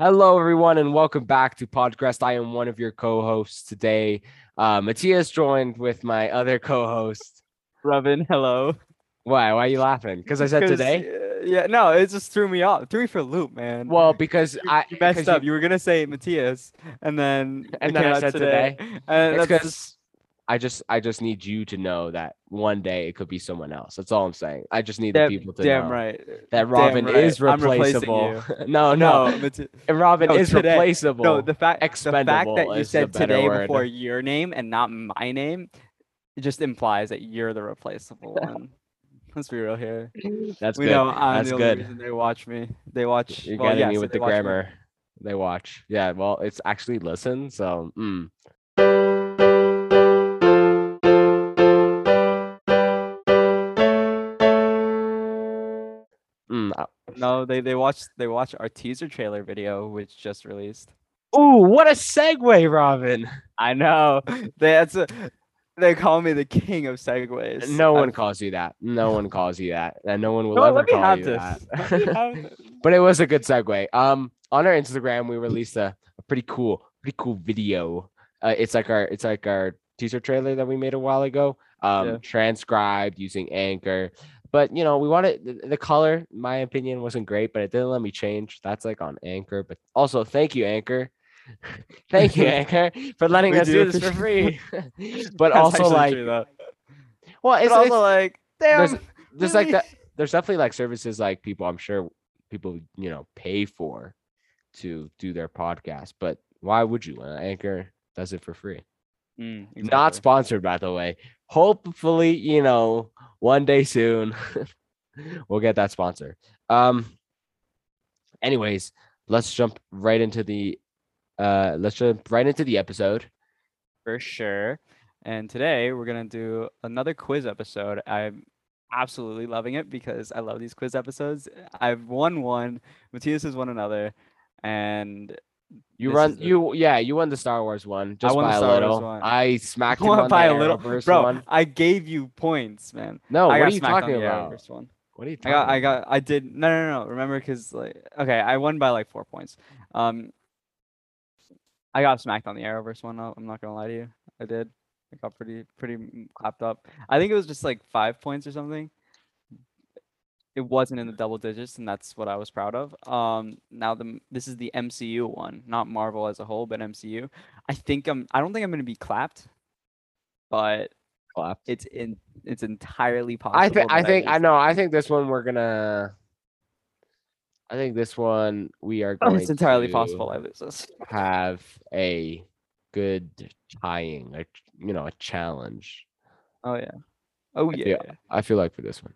Hello, everyone, and welcome back to Podcast. I am one of your co-hosts today. Uh, Matthias joined with my other co-host. Robin, hello. Why? Why are you laughing? Because I said today. uh, yeah, no, it just threw me off. Threw me for a loop, man. Well, because you, I you messed up. You, were gonna say Matthias, and then And then I said today. today. And It's that's 'cause just- I just I just need you to know that one day it could be someone else. That's all I'm saying. I just need the people to damn know right. that Robin right. is replaceable. no, no, no, Matti- Robin no, is today- replaceable. no. The fact, the fact that you said today word. before your name and not my name, just implies that you're the replaceable one. Let's be real here. That's we good. know I'm That's the only good. reason they watch me. They watch. You're well, getting yeah, me so with the watch me. grammar. They watch. Yeah, well, it's actually listen. So, mm. No, they they watch they watch our teaser trailer video, which just released. Ooh, what a segue, Robin. I know. That's a, they call me the king of segues. No one I'm- calls you that. No one calls you that, and no one will No, ever let me call have you this. that. Let me have this. but it was a good segue. Um, on our Instagram, we released a, a pretty cool, pretty cool video. Uh, it's like our, it's like our teaser trailer that we made a while ago. Um, Yeah. transcribed using Anchor. But you know, we wanted the, the color. My opinion wasn't great, but it didn't let me change. That's like on Anchor. But also, thank you, Anchor. thank you, Anchor, for letting We us do do this for free. but That's also, like, well, But it's, also it's like, there's damn. there's like really? that there's definitely like services like people i'm sure people you know pay for to do their podcast but why would you anchor does it for free Mm, not sponsored by the way hopefully you know one day soon we'll get that sponsor um anyways let's jump right into the uh let's jump right into the episode for sure. And today we're gonna do another quiz episode. I'm absolutely loving it because I love these quiz episodes. I've won one, Matthias has won another, and you This run you yeah you won the star wars one just won the by a Star Wars little one. i smacked him won on by the a little, bro. one. I gave you points, man. No, I what got are you talking about? Arrowverse one. What are you I talking got, I got, I did. No, no, no. Remember, because like, okay, I won by like four points. Um, I got smacked on the Arrowverse one. I'm not gonna lie to you. I did. I got pretty, pretty clapped up. I think it was just like five points or something. It wasn't in the double digits, and that's what I was proud of. Um, now the this is the MCU one, not Marvel as a whole, but MCU. I think I'm. I don't think I'm gonna be clapped, but Clapped. it's in. It's entirely possible. I think I think I is. know. I think this one we're gonna. I think this one we are Oh, it's entirely to possible I lose this. Have a good tying, a you know, a challenge. Oh yeah. Oh I yeah. feel, I feel like for this one.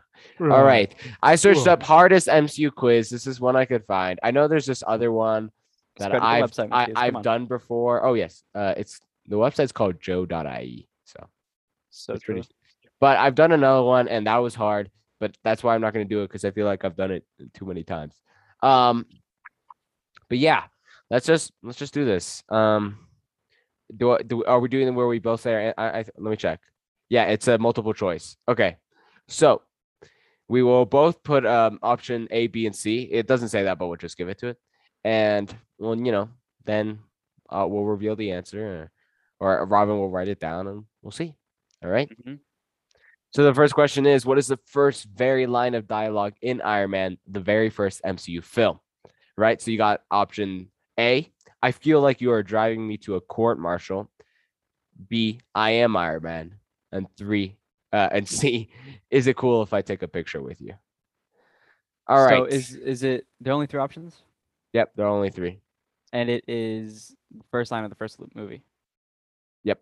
All right, I searched up hardest MCU quiz. This is one I could find. I know there's this other one that Spread I've website, I, I've on. done before. Oh yes, uh, it's the website's called Joe.ie. So So It's true. pretty but I've done another one and that was hard, but that's why I'm not going to do it because I feel like I've done it too many times. Um, but yeah, let's just let's just do this. Um, do I, do are we doing it where we both say? Our, I, I let me check. Yeah, it's a multiple choice. Okay, so we will both put um option A, B, and C. It doesn't say that, but we'll just give it to it, and well, you know, then uh, we'll reveal the answer, or, or Robin will write it down, and we'll see. All right. Mhm. So the first question is what is the first very line of dialogue in Iron Man, the very first MCU film? Right? So you got option A, I feel like you are driving me to a court martial. B, I am Iron Man. And three, uh, and C, is it cool if I take a picture with you? All right. So is is it there are only three options? yep, there are only three. And it is the first line of the first movie. Yep.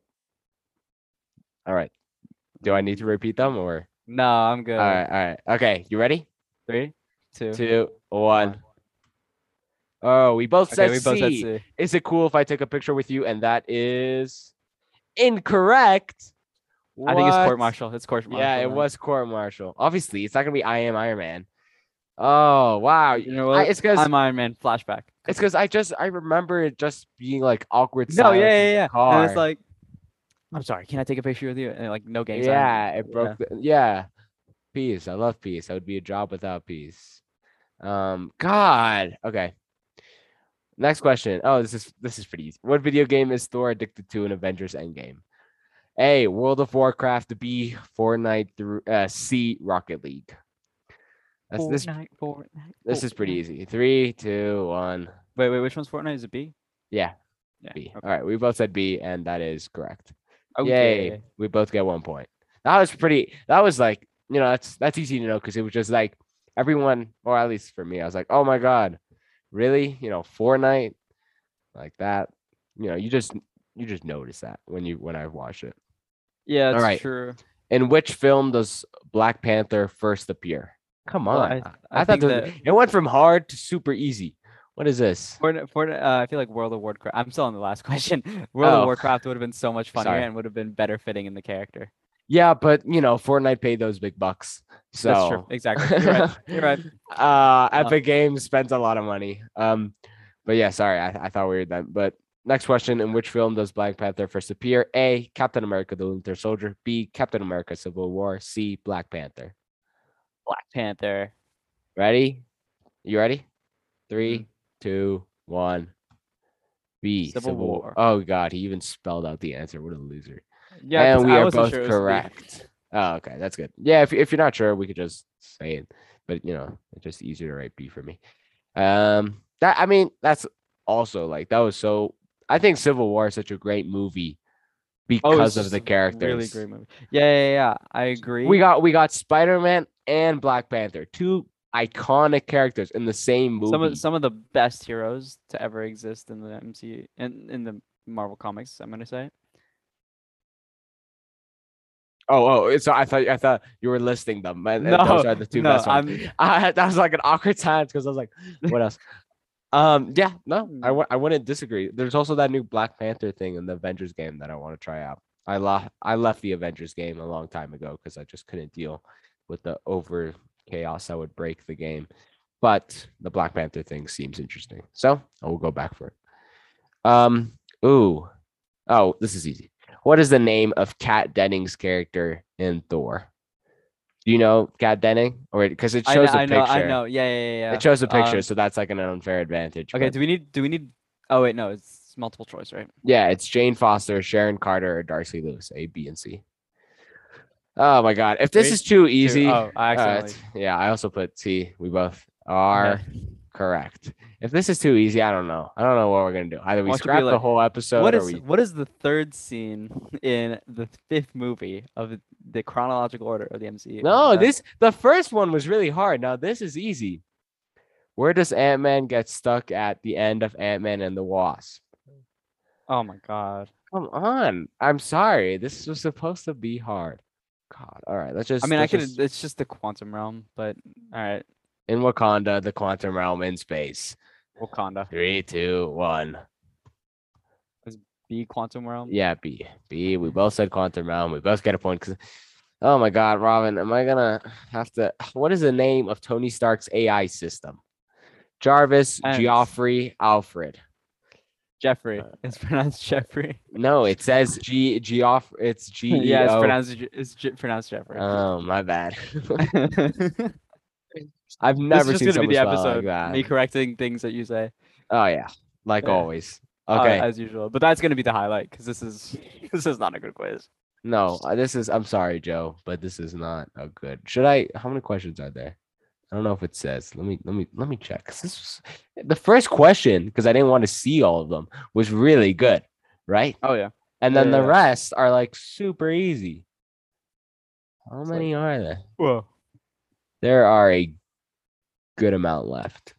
All right. Do I need to repeat them or No, I'm good. all right, all right. Okay, you ready? Three, two, Two, one. one. Oh, we both Okay, said we both said C. C. Is it cool if I take a picture with you? And that is incorrect. I think it's court martial. It's court martial. Yeah, it was court martial. Obviously, it's not gonna be I am Iron Man. Oh wow, You know I- what? it's because I'm Iron Man flashback. it's because I just I remember it just being like awkward. No, yeah, yeah, yeah. And it's like I'm sorry, can I take a picture with you? And like no games. yeah, it broke. The, yeah, peace. I love peace. I would be a job without peace. Um, God. Okay. Next question. Oh, this is this is pretty easy. What video game is Thor addicted to in Avengers Endgame? A. World of Warcraft. B. Fortnite. Through uh, C. Rocket League. That's this. Fortnite, Fortnite, This is pretty easy. Three, two, one. Wait, wait, which one's Fortnite? Is it B? Yeah, Yeah. B. okay. All right, we both said B, and that is correct. Okay. Yay! We both get one point. That was pretty. That was like you know that's that's easy to know because it was just like everyone, or at least for me, I was like, oh my god, really? You know, Fortnite, like that. You know, you just you just notice that when you when I watch it. Yeah, that's right. true. In which film does Black Panther first appear? Come Well, on, I- I, I thought that- it went from hard to super easy. What is this? Fortnite, Fortnite uh, I feel like World of Warcraft. I'm still on the last question. World Oh. of Warcraft would have been so much funnier Sorry. and would have been better fitting in the character. Yeah, but you know, Fortnite paid those big bucks. So That's true. Exactly. You're right. You're right. uh epic games spends a lot of money um but yeah sorry i, I thought we were done but next question in which film does black panther first appear? A captain america the winter soldier. B captain america civil war. C black panther. Black Panther. ready? You ready? Three, two, one. b Civil War. oh god he even spelled out the answer. What a loser. Yeah. and we I are both sure it was B. correct. Oh okay that's good. Yeah if, if you're not sure we could just say it. But you know it's just easier to write b for me. Um that i mean that's also like that was so i think civil war is such a great movie Oh, because of the characters Really great movie. Yeah, yeah, yeah. I agree. we got we got spider-man and black panther two iconic characters in the same movie some of some of the best heroes to ever exist in the MCU in in the Marvel comics. I'm gonna say. oh oh so i thought i thought you were listing them and, and those are the two no, best ones. I, that was like an awkward time because I was like, what else? Um, yeah, no, I w- I wouldn't disagree. There's also that new Black Panther thing in the Avengers game that I want to try out. I left I left the Avengers game a long time ago because I just couldn't deal with the over chaos that would break the game. But the Black Panther thing seems interesting, so I will go back for it. Um, ooh, oh, this is easy. What is the name of Kat Dennings' character in Thor? Do you know Kat Dennings? Or because it I, shows kn- a I know. picture. I know. Yeah, yeah, yeah. It shows a picture, Um, so that's like an unfair advantage. Okay. but Do we need? Do we need? Oh wait, no. It's multiple choice, right? yeah, it's Jane Foster, Sharon Carter, or Darcy Lewis. A, B, and C. Oh my god! If this Three, is too Two- easy, Oh, I uh, yeah, I also put T. We both are Okay. Correct. If this is too easy, I don't know. I don't know what we're gonna do. Either we Wants to be scrap the whole episode, What or is we. what is the third scene in the fifth movie of the chronological order of the MCU? No, Uh, this the first one was really hard. Now this is easy. Where does Ant Man get stuck at the end of Ant Man and the Wasp? Oh my god. Come on. I'm sorry. This was supposed to be hard. God. All right. Let's just. I mean, I could. just- It's just the quantum realm, but all right, in Wakanda, the quantum realm in space. Wakanda. Three, two, one. Is B quantum realm. Yeah, B. B. We both said quantum realm. We both get a point. 'cause- oh my God, Robin, am I gonna have to? What is the name of Tony Stark's AI system? Jarvis, Thanks. Geoffrey, Alfred. Jeffrey. Uh, It's pronounced Jeffrey. No, it says G. Geoff. It's G. Yeah, it's pronounced. It's J- pronounced Jeffrey. Oh, my bad. this I've never is seen just gonna be the someone spell it episode. like me correcting things that you say. Oh yeah, like Yeah. always. uh, Okay. as usual. But that's gonna be the highlight because this is this is not a good quiz. No, uh, this is. I'm sorry, Joe, but this is not a good. Should I? How many questions are there? I don't know if it says. Let me. Let me. Let me check. 'cause this was the first question because I didn't want to see all of them was really good, right? Oh yeah. And then yeah, the yeah. rest are like super easy. How It's like- many are there? Well, There are a good amount left.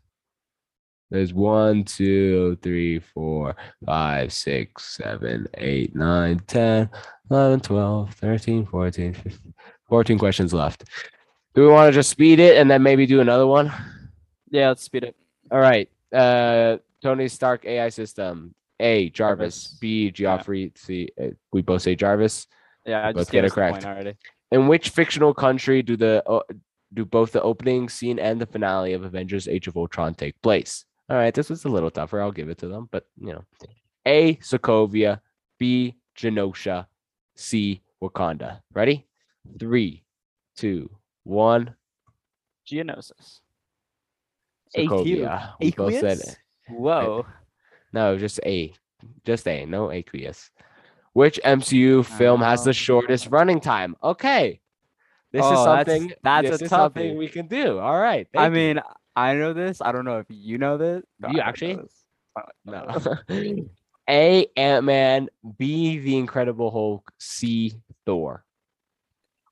There's one, two, three, four, five, six, seven, eight, nine, 10, 11, 12, 13, 14, 15, 14 questions left. Do we want to just speed it and then maybe do another one? Yeah, let's speed it. All right. Uh, Tony Stark AI system. A. Jarvis. Jarvis. B. Geoffrey. C. uh, We both say Jarvis. Yeah, I just get correct. point already. In which fictional country do the uh, do both the opening scene and the finale of Avengers: Age of Ultron take place? All right, this was a little tougher. I'll give it to them, but you know, A. Sokovia, B. Genosha, C. Wakanda. Ready? Three, two, one. Geonosis. Sokovia. We both said Aqueous? Whoa. No, just A. Just A. No aqueous. Which MCU film has the shortest running time? Okay. This is Oh, that's- something that's this a is something toughie. we can do. All right. I you. mean, I know this. I don't know if you know this. You I don't know actually? Uh, no. A Ant-Man, B The Incredible Hulk, C Thor.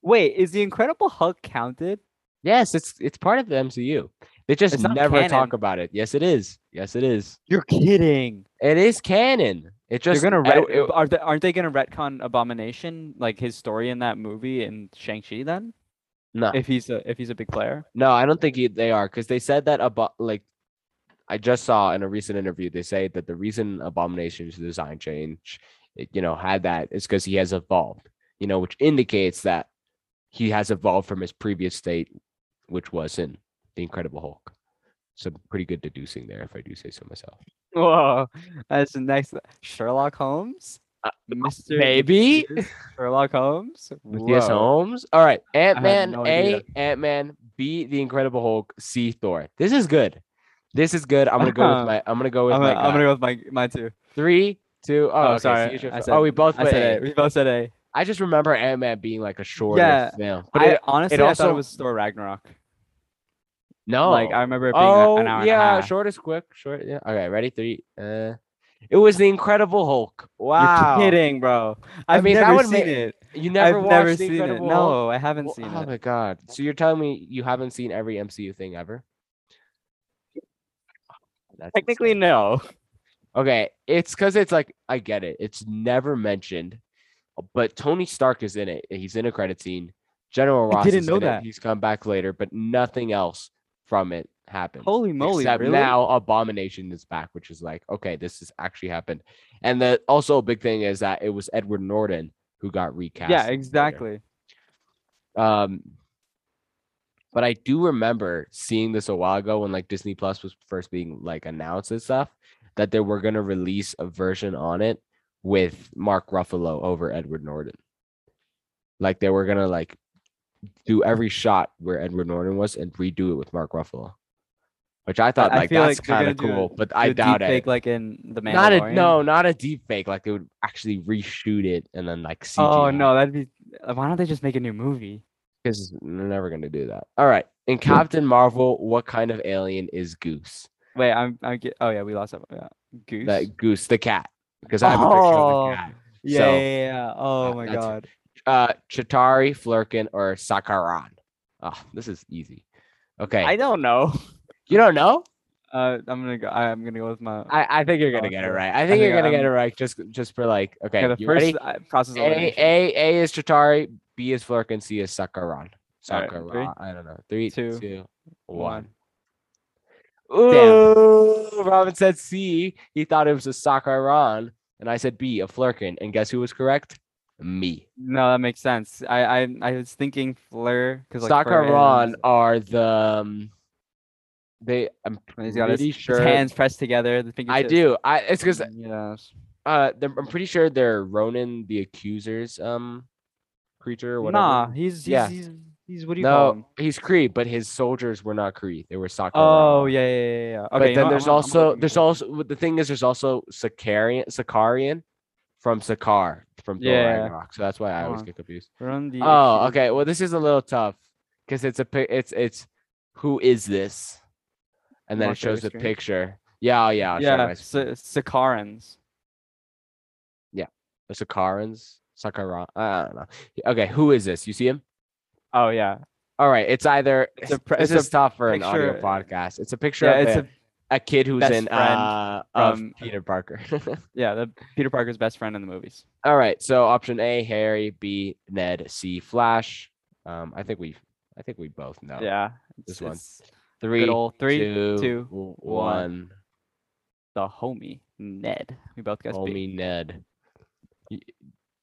Wait, is the Incredible Hulk counted? Yes, it's it's part of the MCU. They just never talk about it. Yes, it is. Yes, it is. You're kidding. It is canon. It just They're gonna ret- it- are they, aren't they gonna retcon Abomination like his story in that movie in Shang Chi then? no. If he's a if he's a big player. No, I don't think he, they are because they said that about like I just saw in a recent interview they say that the reason Abomination's design change, it, you know, had that is because he has evolved, you know, which indicates that he has evolved from his previous state, which was in the Incredible Hulk. Some pretty good deducing there, if I do say so myself. Whoa, that's the next Sherlock Holmes, Uh, Mr. Maybe Sherlock Holmes. Matthias Whoa. Holmes. All right, Ant Man, no A. Ant Man, B, the Incredible Hulk, C, Thor. This is good. This is good. I'm gonna go with my. I'm gonna go with I'm my. gonna, I'm gonna go with my mine too. Three, two. Oh, Oh, okay, sorry. you should- I oh, we both I put said A. A. We both said A. I just remember Ant Man being like a shorter Yeah, film, But but I it, honestly, I thought also- it was Thor Ragnarok. No, Like I remember it being oh an hour and a yeah, half. short is quick. Short, yeah. Okay, ready? Three. Uh, it was the Incredible Hulk. Wow, You're kidding, bro. I I've mean, that never would seen make- it. You never I've watched never the seen it. Incredible Hulk? No, I haven't seen oh it. Oh my god! So you're telling me you haven't seen every MCU thing ever? That's Technically, insane. no. Okay, it's because it's like I get it. It's never mentioned, but Tony Stark is in it. He's in a credit scene. General I Ross didn't is know in it. that. He's come back later, but nothing else from it happened. Holy moly! Except really? now Abomination is back, which is like, okay, this has actually happened. And the also a big thing is that it was Edward Norton who got recast. yeah, later. exactly. Um, but I do remember seeing this a while ago when like Disney Plus was first being like announced and stuff that they were gonna release a version on it with Mark Ruffalo over Edward Norton. Like they were gonna like do every shot where Edward Norton was and redo it with Mark Ruffalo. Which I thought I like that's like kind of cool, but I doubt deep fake it. like in the Mandalorian. Not a no, not a deep fake. Like they would actually reshoot it and then like CGI. Oh no, that'd be. Why don't they just make a new movie? because they're never gonna do that. All right, in Captain Marvel, what kind of alien is Goose? Wait, I'm. I get. Oh yeah, we lost that. one, Yeah, Goose. That Goose, the cat, because I have a picture of Oh, the cat. yeah, so, yeah, yeah. Oh my god. Uh, Chitauri, Flerken, or Sakaaran? Oh, this is easy. Okay, I don't know. you don't know? Uh, I'm gonna go. I, am gonna go with my. I, I think you're gonna Oh, get it right. I I think you're gonna get it right just just for like okay. okay, the you first ready? uh, process A. A A is Chitauri, B is Flerken, C is Sakaaran. Sakaaran. three, I don't know. Three, two, two, one. one. Ooh, Robin said C. He thought it was a Sakaaran, and I said B, a Flerken. And guess who was correct? Me. No, that makes sense. I I, I was thinking Fleur because like Fleur Sakaaran are the um, they. I'm when he's got his, pretty his sure. hands pressed together. The I fingertips. do. I it's because yes. Uh, I'm pretty sure they're Ronan the Accuser's um creature or whatever. Nah, he's he's, Yeah. he's he's what do you call him? no, he's Kree, but his soldiers were not Kree. They were Sakaaran. Oh yeah, yeah, yeah, yeah. Okay, but you know then what, there's I'm gonna- I'm also there's also the thing is there's also Sakaarian Sakaarian from Sakaar from Thor Yeah. Ragnarok. So that's why I always get confused. Run the Oh, okay. Well, this is a little tough because it's a. It's it's who is this? And then it shows the picture. Yeah, oh, yeah. I'll Yeah, my Sa- The Sakaarans, Sakaaran. I don't know. Okay, who is this? You see him? Oh yeah, All right. It's either It's a pre- this it's a is tough for an audio uh, podcast. It's a picture yeah. of It's a, a kid who's best in uh of from- Peter Parker. yeah. The Peter Parker's best friend in the movies. All right. So option A, Harry. B, Ned. C, Flash. Um, I think we, I think we both know. Yeah, this one. Three, three, two, two, one. the homie Ned. We both got B. Homie Ned.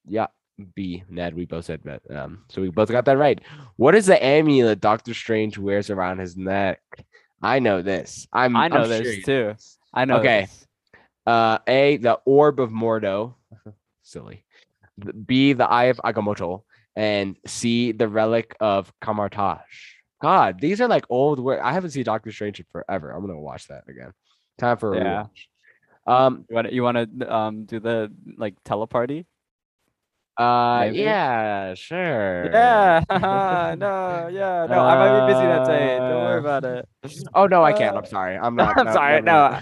Yeah, B, Ned. We both said that. Um, so we both got that right. What is the amulet Doctor Strange wears around his neck? I know this. I'm. I know I'm this sure too. know this. I know. Okay. this. Uh, A, the orb of Mordo. Silly. B, the eye of Agamotto. And C, the relic of Kamar-Taj. God, these are like old words. I haven't seen Doctor Strange in forever. I'm gonna watch that again. Time for a Yeah. rewatch. Um. You want to you want to um do the like teleparty? Uh. Maybe? Yeah. Sure. Yeah. no. Yeah. No. I might be busy that day. Don't worry Uh, about it. Oh no, I can't. Uh, I'm sorry. I'm not. I'm sorry. No.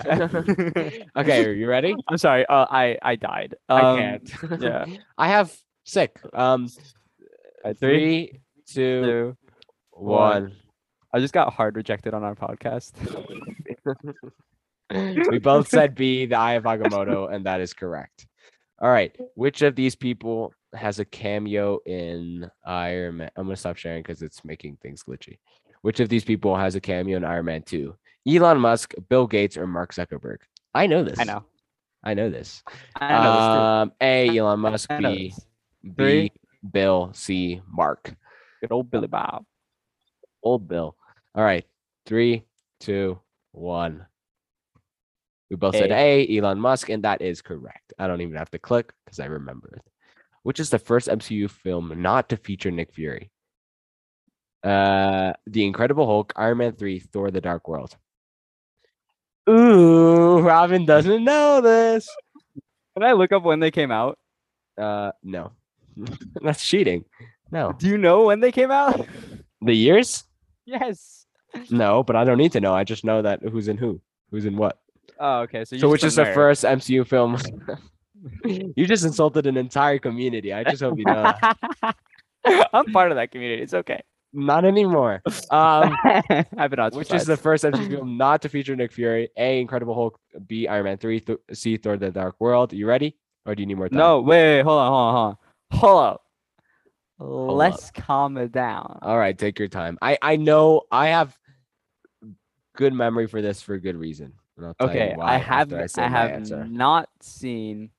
okay. Are you ready? I'm sorry. Uh, I I died. I Um, can't. Yeah. I have sick. Um. Alright, three, Three, two, two. one. I just got hard rejected on our podcast. we both said B, the Eye of Agamotto, and that is correct. All right. Which of these people has a cameo in Iron Man? I'm gonna stop sharing because it's making things glitchy. Which of these people has a cameo in Iron Man 2? Elon Musk, Bill Gates, or Mark Zuckerberg? I know this. I know. I know this. I know this too. Um, A. Elon Musk. B. this. B. Bill. C. Mark. Good old Billy Bob. Old Bill. All right. Three, two, one. We both said A, Elon Musk, and that is correct. I don't even have to click because I remember it. Which is the first MCU film not to feature Nick Fury? Uh, The Incredible Hulk, Iron Man 3, Thor the Dark World. Ooh, Robin doesn't know this. Can I look up when they came out? Uh, no. That's cheating. No. Do you know when they came out? The years? yes. No, but I don't need to know. I just know that who's in who, who's in what. Oh, okay. So, So which is the first? first MCU film? you just insulted an entire community. I just hope you know. I'm part of that community. It's okay. Not anymore. Um, I've been on. which is the first MCU film not to feature Nick Fury? A. Incredible Hulk. B. Iron Man three. Th- C. Thor: The Dark World. You ready? Or do you need more time? No, wait, wait, hold on, hold on, hold on. Hold up. Let's calm it down. All right, take your time. I I know I have good memory for this for a good reason. I'll tell you Okay, why I have say I have not seen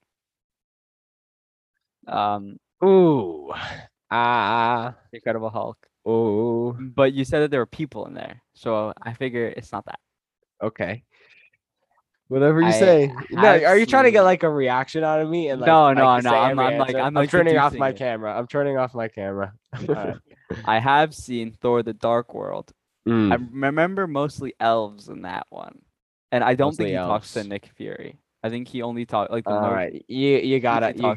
um Ooh. Ah. Incredible Hulk, Ooh. but you said that there were people in there, so I figure it's not that. Okay. Whatever you I say. No, are you trying to get like a reaction out of me? And like, No, no, no, I'm- I'm like- I'm I'm turning off my it. camera. I'm turning off my camera. I have seen Thor: The Dark World. Mm, I remember mostly elves in that one, and I don't think Mostly he talks to. Nick Fury. I think he only talks like the all most- right. You you got it. he You,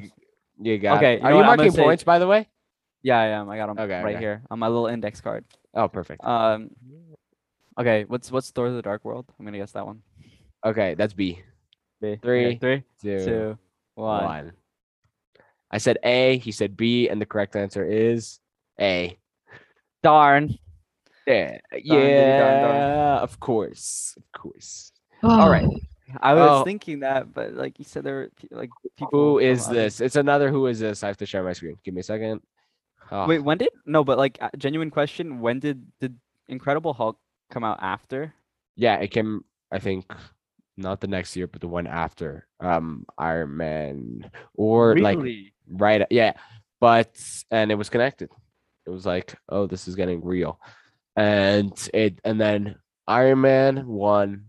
you got Okay, it. you Are know you what, I'm marking say- points by the way? Yeah, I am. I got them Okay, right okay. here on my little index card. Oh, perfect. Um, okay, what's what's Thor: The Dark World? I'm gonna guess that one. Okay, that's B. B. Okay, Three, three, Two, two, one. one. I said A. He said B, and the correct answer is A. Darn. Yeah, diddy darn darn. yeah, of course, of course. All right. I was Oh. thinking that, but like you said, there were like people. Who is this? It's another who is this? I have to share my screen. Give me a second. Oh, Wait, when did no? But like, genuine question: When did did Incredible Hulk come out after? yeah, it came. I think not the next year, but the one after. Um, Iron Man or like Really? right. Yeah, but and it was connected. It was like, oh, this is getting real, and it and then Iron Man one,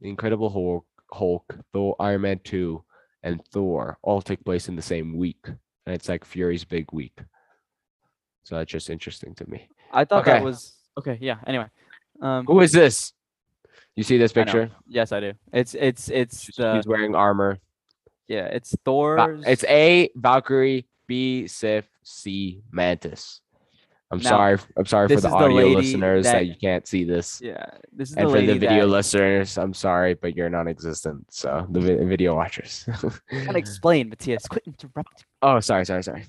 The Incredible Hulk, Hulk, Thor, Iron Man two, and Thor all take place in the same week, and it's like Fury's big week. So that's just interesting to me. I thought Okay. that was okay. Yeah. Anyway, um, Who is this? You see this I picture? yes, I do. It's it's it's She's- the He's wearing armor. yeah. It's Thor's. It's A Valkyrie, B Sif, C Mantis. I'm Now, sorry. I'm sorry for the is the audio listeners that, that- you can't see this, yeah. This is and the for the video that listeners, I'm sorry, but you're non-existent. So the vi- video watchers. Can't explain, Matthias. Quit interrupting. oh, sorry, sorry, sorry.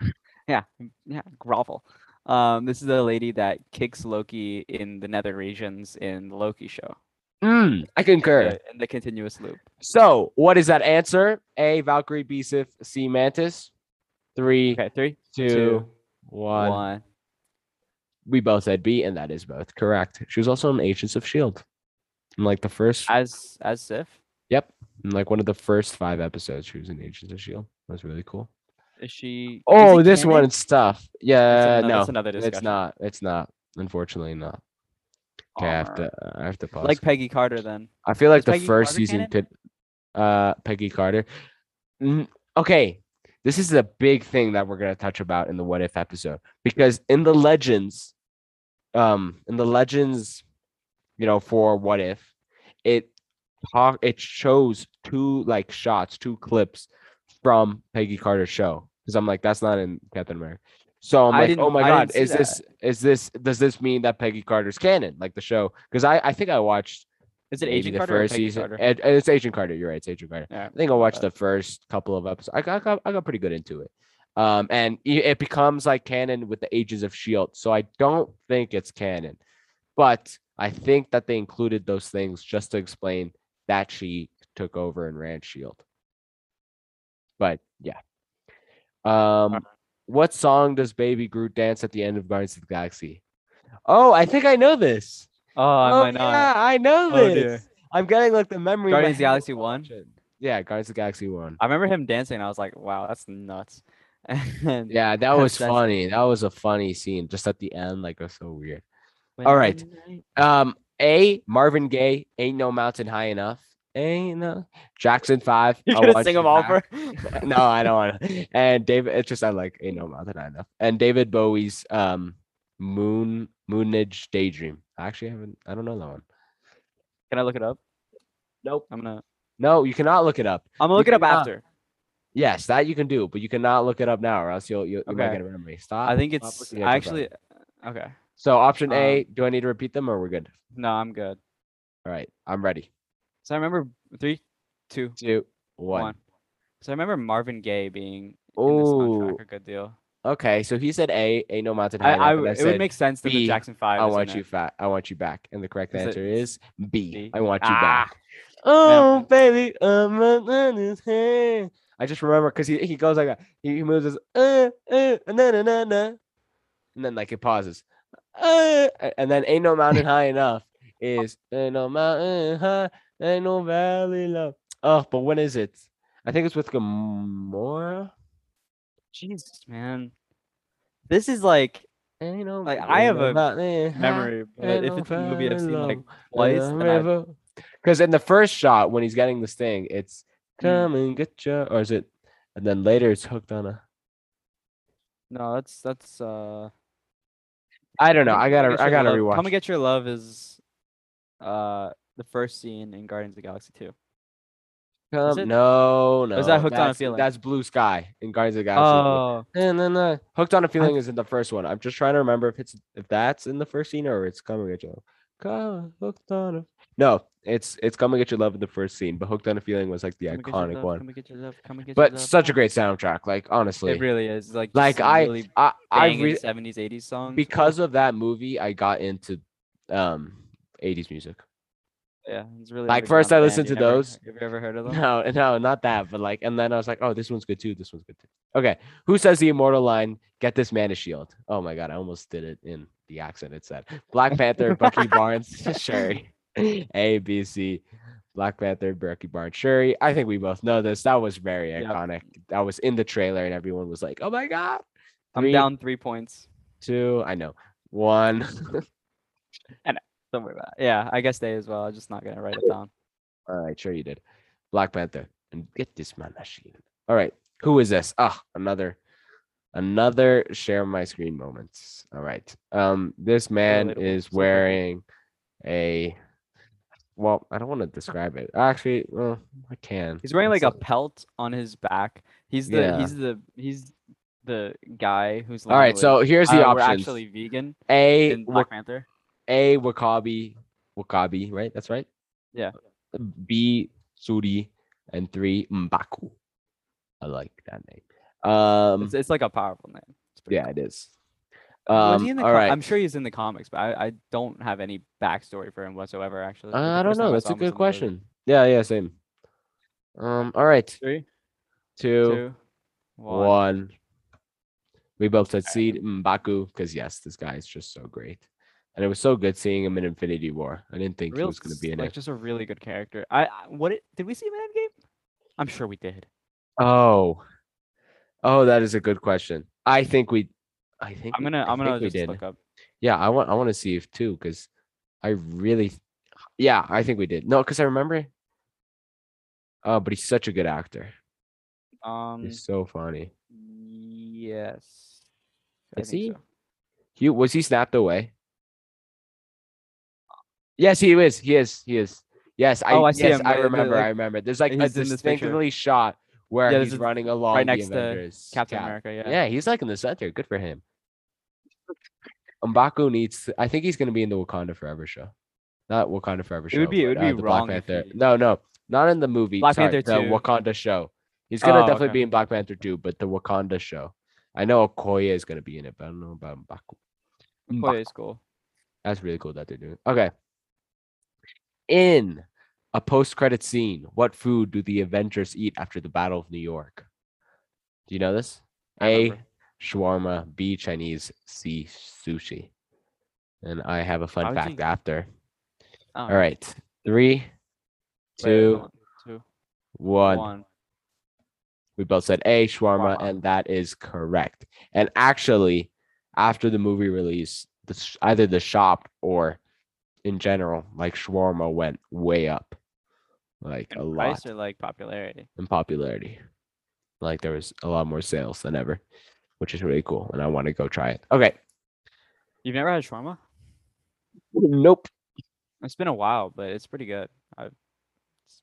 Yeah, yeah, grovel. Um, this is the lady that kicks Loki in the nether regions in the Loki show. Mm, I concur. the- in the continuous loop. So, what is that answer? A Valkyrie, B Sif, C Mantis. Three, Okay, three, two, two, one. one. We both said B, and that is both correct. She was also in Agents of Shield, in like the first. As as Sif. Yep, in like one of the first five episodes, she was in Agents of Shield. That was really cool. Is she? Oh, it this canon? one's tough. Yeah, ano- no, that's another it's not. It's not. Unfortunately, not. Okay, I have to. I have to pause. Like Peggy Carter then. I feel like is the Peggy first Carter season canon? could. Uh, Peggy Carter. Mm, okay, this is a big thing that we're gonna touch about in the what if episode because in the legends, um, in the legends, you know, for what if, it talk it shows two like shots, two clips from Peggy Carter's show because I'm like, that's not in Captain America. So I'm I like, oh my god, is that. this is this does this mean that Peggy Carter's canon, like the show? Because I I think I watched Is it Agent Carter or first season. Carter? Ed- it's Agent Carter. You're right. It's Agent Carter. I think I watched bad. the first couple of episodes. I got, I got I got pretty good into it. Um, and it becomes like canon with the Ages of Shield. So I don't think it's canon, but I think that they included those things just to explain that she took over and ran Shield. But yeah. Um, what song does Baby Groot dance at the end of Guardians of the Galaxy? Oh, I think I know this. Oh, I oh, might not. yeah, I know Oh, this. dear. I'm getting like the memory. Guardians of the Galaxy one? Yeah, Guardians of the Galaxy one. I remember him dancing. I was like, wow, that's nuts. And Yeah, that was funny. That was a funny scene just at the end. Like, it was so weird. All right. Um, A. Marvin Gaye, "Ain't No Mountain High Enough." Ain't no Jackson Five. You're gonna sing them all for? no, I don't want to. And David, it's just I like "Ain't No Mountain High Enough." And David Bowie's um, "Moon Moonage Daydream." I actually haven't. I don't know that one. Can I look it up? Nope. I'm gonna. No, you cannot look it up. I'm gonna You look it up cannot. after. Yes, that you can do, but you cannot look it up now, or else you'll you'll you might Okay. get a memory. Stop. I think it's looking at your phone. actually. Okay. So option A, um, do I need to repeat them or we're good? No, I'm good. All right, I'm ready. So I remember three, two, Two, one. one. So I remember Marvin Gaye being in this Oh, soundtrack a good deal. Okay. So he said A, A no mountain high. I, enough, I, it said, would make sense that B, the Jackson Five. I want you it. fat. I want you back. And the correct Is answer is B. B? I want you Ah, back. Oh, baby, I'm on his hand. I just remember because he, he goes like that. He, he moves his uh, uh, na, na, na, na. and then like it pauses. Uh, and then ain't no mountain high enough is ain't no mountain high, ain't no valley low. Oh, but when is it? I think it's with Gamora. Jesus, man. This is like Ain't no Like, I have a memory, but if it's a movie I've seen like twice, low, then I- river. Because in the first shot, when he's getting this thing, it's Mm. come and get you, or is it? And then later it's hooked on a. no, that's that's uh. I don't know. I gotta, I gotta Love- rewatch. Come and get your love is, uh, the first scene in Guardians of the Galaxy two. Come, no, no. is that Hooked on a that's- Feeling? That's Blue Sky in Guardians of the Galaxy. Oh, No, no, no. Hooked on a Feeling is in the first one. I'm just trying to remember if it's if that's in the first scene or it's coming at you. Come, hooked on a. No, it's it's coming at Get Your Love in the first scene, but Hooked on a Feeling was like the Come and iconic Love, one. Come get your love. Come and get your But such a great soundtrack. Like honestly, It really is like like I, really I, I re- 70s 80s songs. because of that movie, I got into um 80s music. Yeah, it's really like, first I listened band. to You those. Have you ever heard of them? No, no, not that, but like, and then I was like, oh, this one's good too. This one's good too. Okay, who says the immortal line? Get this man a shield. Oh my god, I almost did it in the accent. It said Black Panther, Bucky Barnes, Shuri. A, B, C. Black Panther, Bucky Barnes, Shuri. I think we both know this. That was very Yep. iconic. That was in the trailer, and everyone was like, "Oh my god!" I'm down three points. two. I know. One. Don't about. Yeah, I guess they as well. I'm just not gonna write it down. All right, sure you did. Black Panther. And get this man shield. All right. Who is this? Ah, another another share my screen moments. All right. Um, this man is wearing a well, I don't want to describe it. Actually, well, I can. He's wearing like a pelt on his back. He's the Yeah. he's the he's the guy who's All right, so here's the uh, we're actually vegan A Black Panther. A W'Kabi, W'Kabi, right? That's right. Yeah. B Zuri, and three M'Baku. I like that name. Um, It's, it's like a powerful name. Yeah, cool. it is. Um, he in the all com- right. I'm sure he's in the comics, but I, I don't have any backstory for him whatsoever. Actually, Uh, I don't know. That's a good in the movie. question. Yeah, yeah, same. Um, all right. Three, Two, two, one. one. We both said seed M'Baku because yes, this guy is just so great, and it was so good seeing him in Infinity War. I didn't think he was going to be in like it. just a really good character. I, what it, did we see him in Endgame? I'm sure we did. Oh, oh, that is a good question. I think we, I think I'm gonna I I'm gonna just look up. Yeah, I want I want to see if too because I really, yeah, I think we did. No, because I remember. Oh, but he's such a good actor. Um, He's so funny. yes. I Is he? so. He was he snapped away. Yes, he is. He is. He is. Yes, I, Oh, I see yes, him. I remember. I remember. There's like a he's in this picture. distinctly shot where Yeah, he's running along right next the to Captain cap. America. Yeah. Yeah, he's like in the center. Good for him. M'Baku needs. To, I think he's gonna be in the Wakanda Forever show. Not Wakanda Forever show. It would be- it would be uh, the wrong Black Panther. he- No, no, not in the movie. Black sorry, Panther the 2. Wakanda show. He's gonna Oh, definitely okay. be in Black Panther 2, but the Wakanda show. I know Okoye is gonna be in it, but I don't know about M'Baku. Okoye is cool. That's really cool that they're doing. Okay. In a post-credit scene, what food do the Avengers eat after the Battle of New York? Do you know this? A remember. Shawarma. B. Chinese. C. Sushi. And I have a fun fact you- after. Oh, All right. Three, two, one. one. We both said A. Shawarma, Shawarma. and that is correct. And actually, after the movie release, the, either the shop or in general, like shawarma went way up, like a lot price or like popularity? in popularity. Like there was a lot more sales than ever, which is really cool, and I want to go try it. Okay. You've never had shawarma? Nope. It's been a while, but it's pretty good. I've it's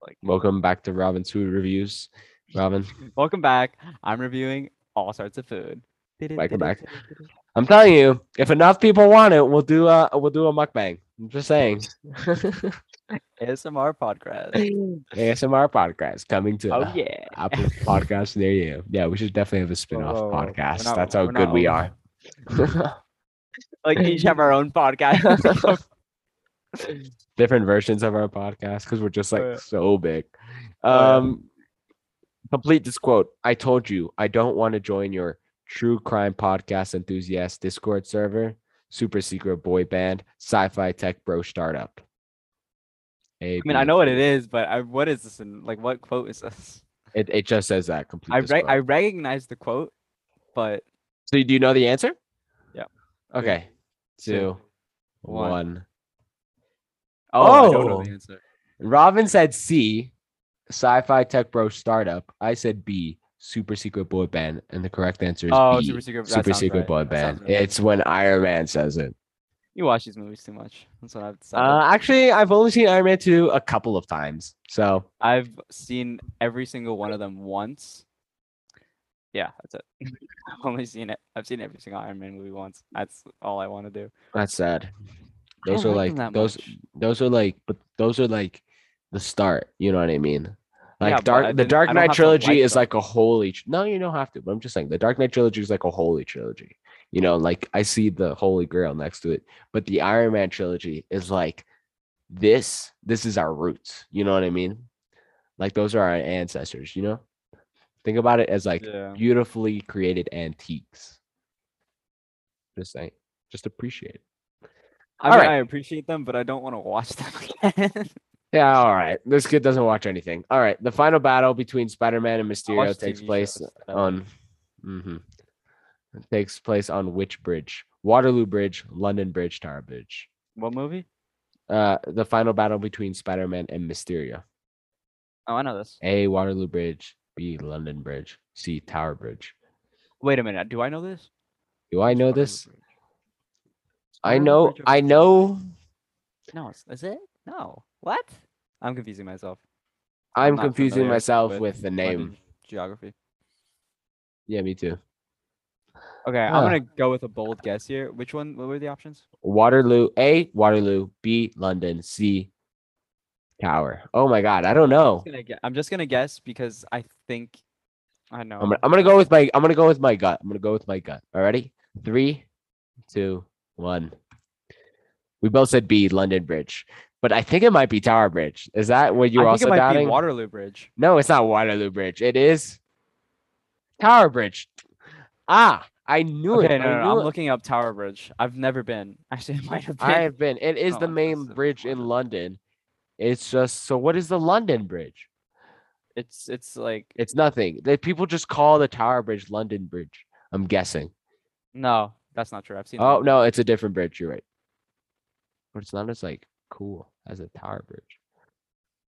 like Welcome back to Robin's Food Reviews. Robin, welcome back. I'm reviewing all sorts of food. Welcome back. I'm telling you, if enough people want it, we'll do a we'll do a mukbang. I'm just saying. ASMR podcast. ASMR podcast coming to Oh yeah. Apple Podcasts near you. Yeah, we should definitely have a spin-off whoa, whoa. We're podcast. not- That's how good we are. Like each have our own podcast. Different versions of our podcast because we're just like Oh, yeah. so big. Yeah. Um complete this quote. I told you I don't want to join your true crime podcast enthusiast Discord server, super secret boy band, sci-fi tech bro startup. A, I mean, I know what it is, but I, what is this? In, like, what quote is this? It, it just says that completely. I re- I recognize the quote, but So do you know the answer? Yeah. Okay. Two, Two, one. one. oh, I oh! don't know Oh. the answer. Robin said C, sci-fi tech bro startup. I said B, super secret boy band, and the correct answer is Oh, B, super secret. super secret right, boy band. right. It's when Iron Man says it. You watch these movies too much. That's what I've decided. Uh, actually, I've only seen Iron Man 2 a couple of times. So I've seen every single one of them once. Yeah, that's it. I've only seen it. I've seen every single Iron Man movie once. That's all I want to do. that's sad. Those are like like those much. those are like but those are like the start, you know what I mean? Like Yeah, Dark the Dark Knight trilogy like is them. like a holy tr- No, you don't have to, but I'm just saying the Dark Knight trilogy is like a holy trilogy. You know, like I see the holy grail next to it, but the Iron Man trilogy is like this this is our roots, you know what I mean? Like those are our ancestors, you know? Think about it as like Yeah. beautifully created antiques. Just saying, just appreciate it. I All mean, right. I appreciate them, but I don't want to watch them again. Yeah, all right. This kid doesn't watch anything. All right. The final battle between Spider-Man and Mysterio takes TV place shows on mhm. It takes place on which bridge? Waterloo Bridge, London Bridge, Tower Bridge. what movie? Uh the final battle between Spider-Man and Mysterio. Oh, I know this. A Waterloo Bridge, B London Bridge, C Tower Bridge. Wait a minute. Do I know this? Do I know Waterloo this? Bridge. I know I know No, is it? No. What? I'm confusing myself. I'm not confusing myself with with the name. Geography. Yeah, me too. Okay, I'm Ah. gonna go with a bold guess here. Which one? What were the options? Waterloo, A Waterloo, B London, C Tower. Oh my god, I don't know. I'm, gonna gue- I'm just gonna guess because I think I know. I'm gonna, I'm gonna go with my I'm gonna go with my gut. I'm gonna go with my gut. Alrighty? Three, two, one. We both said B, London Bridge. But I think it might be Tower Bridge. Is that what you I were think also it might doubting? be Waterloo Bridge. no, it's not Waterloo Bridge. It is Tower Bridge. Ah, I knew Okay, it. no, no, I'm it. looking up Tower Bridge. I've never been. Actually, it might have been. I have been. It is Oh, the main bridge in London. It's just so what is the London Bridge? It's it's like It's nothing. The people just call the Tower Bridge London Bridge. I'm guessing. no, that's not true. I've seen. Oh all. no, it's a different bridge. You're right. But it's not as like cool as a tower bridge.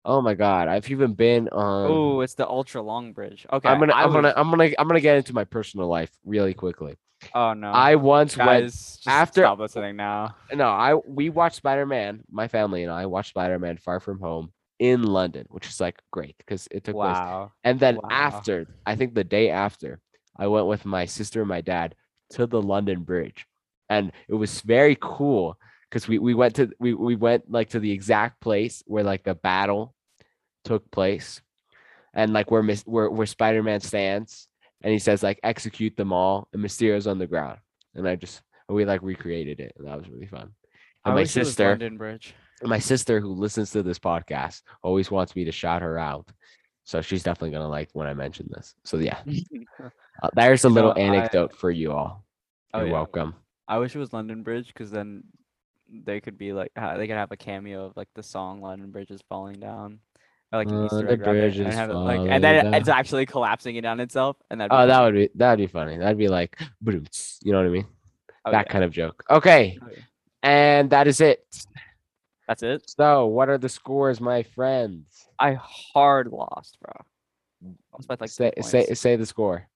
Oh my god, I've even been on. Oh, it's the ultra long bridge. Okay. I'm gonna, I I'm gonna, I'm gonna, I'm gonna get into my personal life really quickly. Oh no. I once went. guys just after- stop listening now. No, I we watched Spider Man. My family and I watched Spider Man Far From Home in London, which is like great because it took place. Wow. And then Wow. after, I think the day after, I went with my sister and my dad to the London Bridge, and it was very cool because we we went to we we went like to the exact place where like the battle took place, and like where where where Spider Man stands, and he says like execute them all, and Mysterio's on the ground, and I just we like recreated it, and that was really fun. I my wish it was sister, London Bridge. my sister who listens to this podcast always wants me to shout her out. So she's definitely gonna like when I mention this. So yeah, uh, there's a little I- anecdote for you all. Oh, You're yeah. welcome. I wish it was London Bridge because then they could be like ha- they could have a cameo of like the song London Bridge is falling down. Or like an Easter egg Bridge and have it like and then it- it's actually collapsing it down itself and that Oh, that would be that'd be funny. That'd be like, you know what I mean? oh, that yeah. kind of joke. Okay, Oh, yeah. and that is it. That's it. So, what are the scores, my friends? I hard lost, bro. By like say say say the score.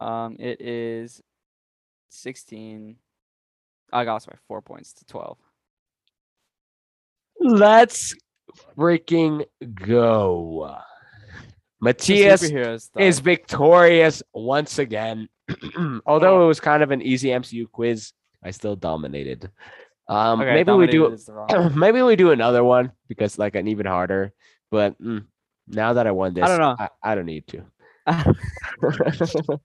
Um, it is sixteen. I got lost by four points to twelve. Let's freaking go. Matthias is victorious once again. Although Oh. it was kind of an easy MCU quiz, I still dominated. Um, Okay, maybe we do is the wrong- maybe we do another one because like an even harder. But mm, now that I won this, I don't know. I, I don't need to.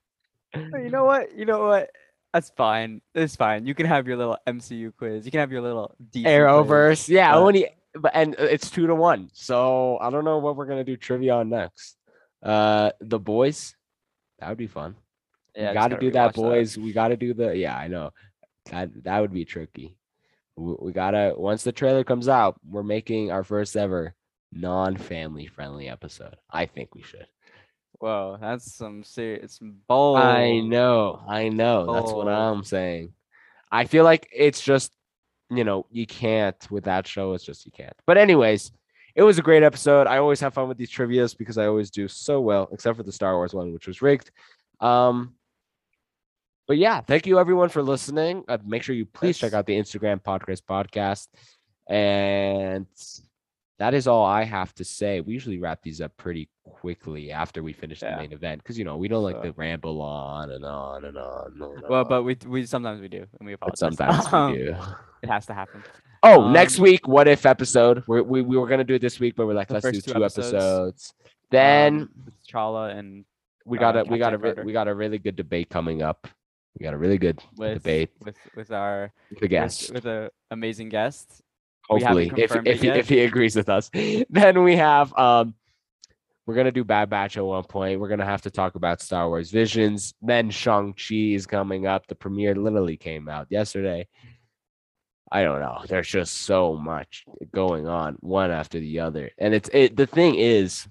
you know what? You know what? That's fine. It's fine. You can have your little MCU quiz. You can have your little DC quiz. Arrowverse, yeah, but- only but and uh, it's two to one. So I don't know what we're gonna do trivia on next. Uh, the boys, that would be fun. Yeah, we got to do that, boys. We got to do the. Yeah, I know. That that would be tricky. We, we gotta once the trailer comes out, we're making our first ever non-family friendly episode. I think we should. Whoa, that's some serious bold. I know, I know. That's what. I'm saying. I feel like it's just, you know, you can't with that show. It's just you can't. But anyways, it was a great episode. I always have fun with these trivia's because I always do so well, except for the Star Wars one, which was rigged. Um, but yeah, thank you everyone for listening. Uh, make sure you please check out the Instagram podcast podcast. And that is all I have to say. We usually wrap these up pretty quickly after we finish the main event because you know we don't like So- to ramble on and on and on. And on Well, but we we sometimes we do, and we But apologize. sometimes Um, we do. It has to happen. Oh, next um, week, what if episode? We're, we we were gonna do it this week, but we're like, let's do two two episodes. episodes. Then um, Chala and we uh, got a we got a re- we got a really good debate coming up. We got a really good with debate. with with our The with- guest, with, a amazing guest. Hopefully, if if he, if he agrees with us, then we have um. We're gonna do Bad Batch at one point. We're gonna have to talk about Star Wars Visions. Then Shang Chi is coming up. The premiere literally came out yesterday. I don't know. There's just so much going on, one after the other, and it's it. The thing is,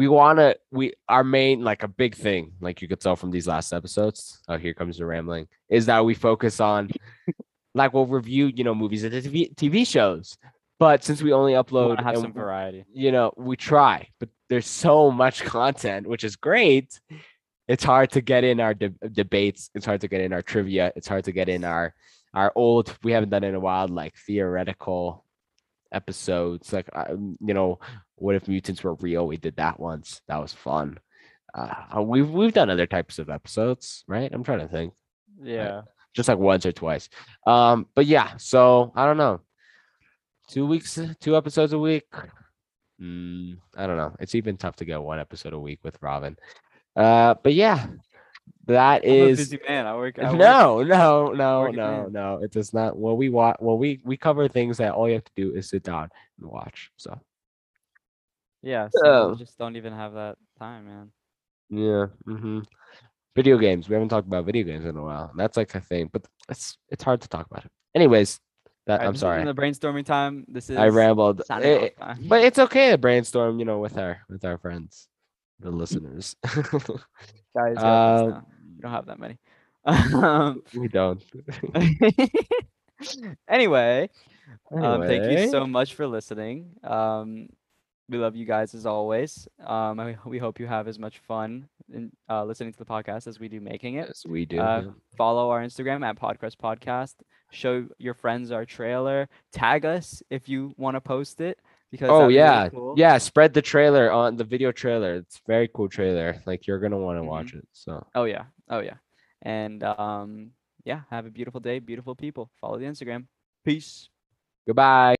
we want to we our main like a big thing like you could tell from these last episodes oh here comes the rambling is that we focus on like we'll review you know movies and TV, TV shows. But since we only upload wanna have some variety. you know we try but there's so much content which is great. It's hard to get in our de- debates. It's hard to get in our trivia. It's hard to get in our our old we haven't done it in a while like theoretical episodes. Like uh, you know what if mutants were real? We did that once. That was fun. Uh, we've we've done other types of episodes right? I'm trying to think. Yeah. Just like once or twice um but yeah so i don't know two weeks two episodes a week mm, i don't know it's even tough to get one episode a week with robin uh but yeah that I'm a is busy man. I work. I work- no, no, no, no, man. no. It does not. Well, we watch. Well, we we cover things that all you have to do is sit down and watch. So Yeah. So we just don't even have that time, man. yeah. hmm Video games. We haven't talked about video games in a while. That's like a thing, but it's it's hard to talk about it. Anyways, that I'm sorry. the brainstorming time. This is I rambled. signing Eh, time. but it's okay to brainstorm. You know, with our with our friends, the listeners. guys, uh, we don't have that many. Um, we don't. anyway, Um, thank you so much for listening. Um, we love you guys as always. Um, we hope you have as much fun in uh, listening to the podcast as we do making it. Yes, we do. Uh, yeah. follow our Instagram at Podcrest Podcast. Show your friends our trailer. Tag us if you want to post it because Oh that'd really yeah, cool. yeah. Spread the trailer on the video trailer. It's very cool trailer. Like you're gonna want to Mhm. watch it. So Oh yeah. Oh yeah. And um, yeah. Have a beautiful day, beautiful people. Follow the Instagram. Peace. goodbye.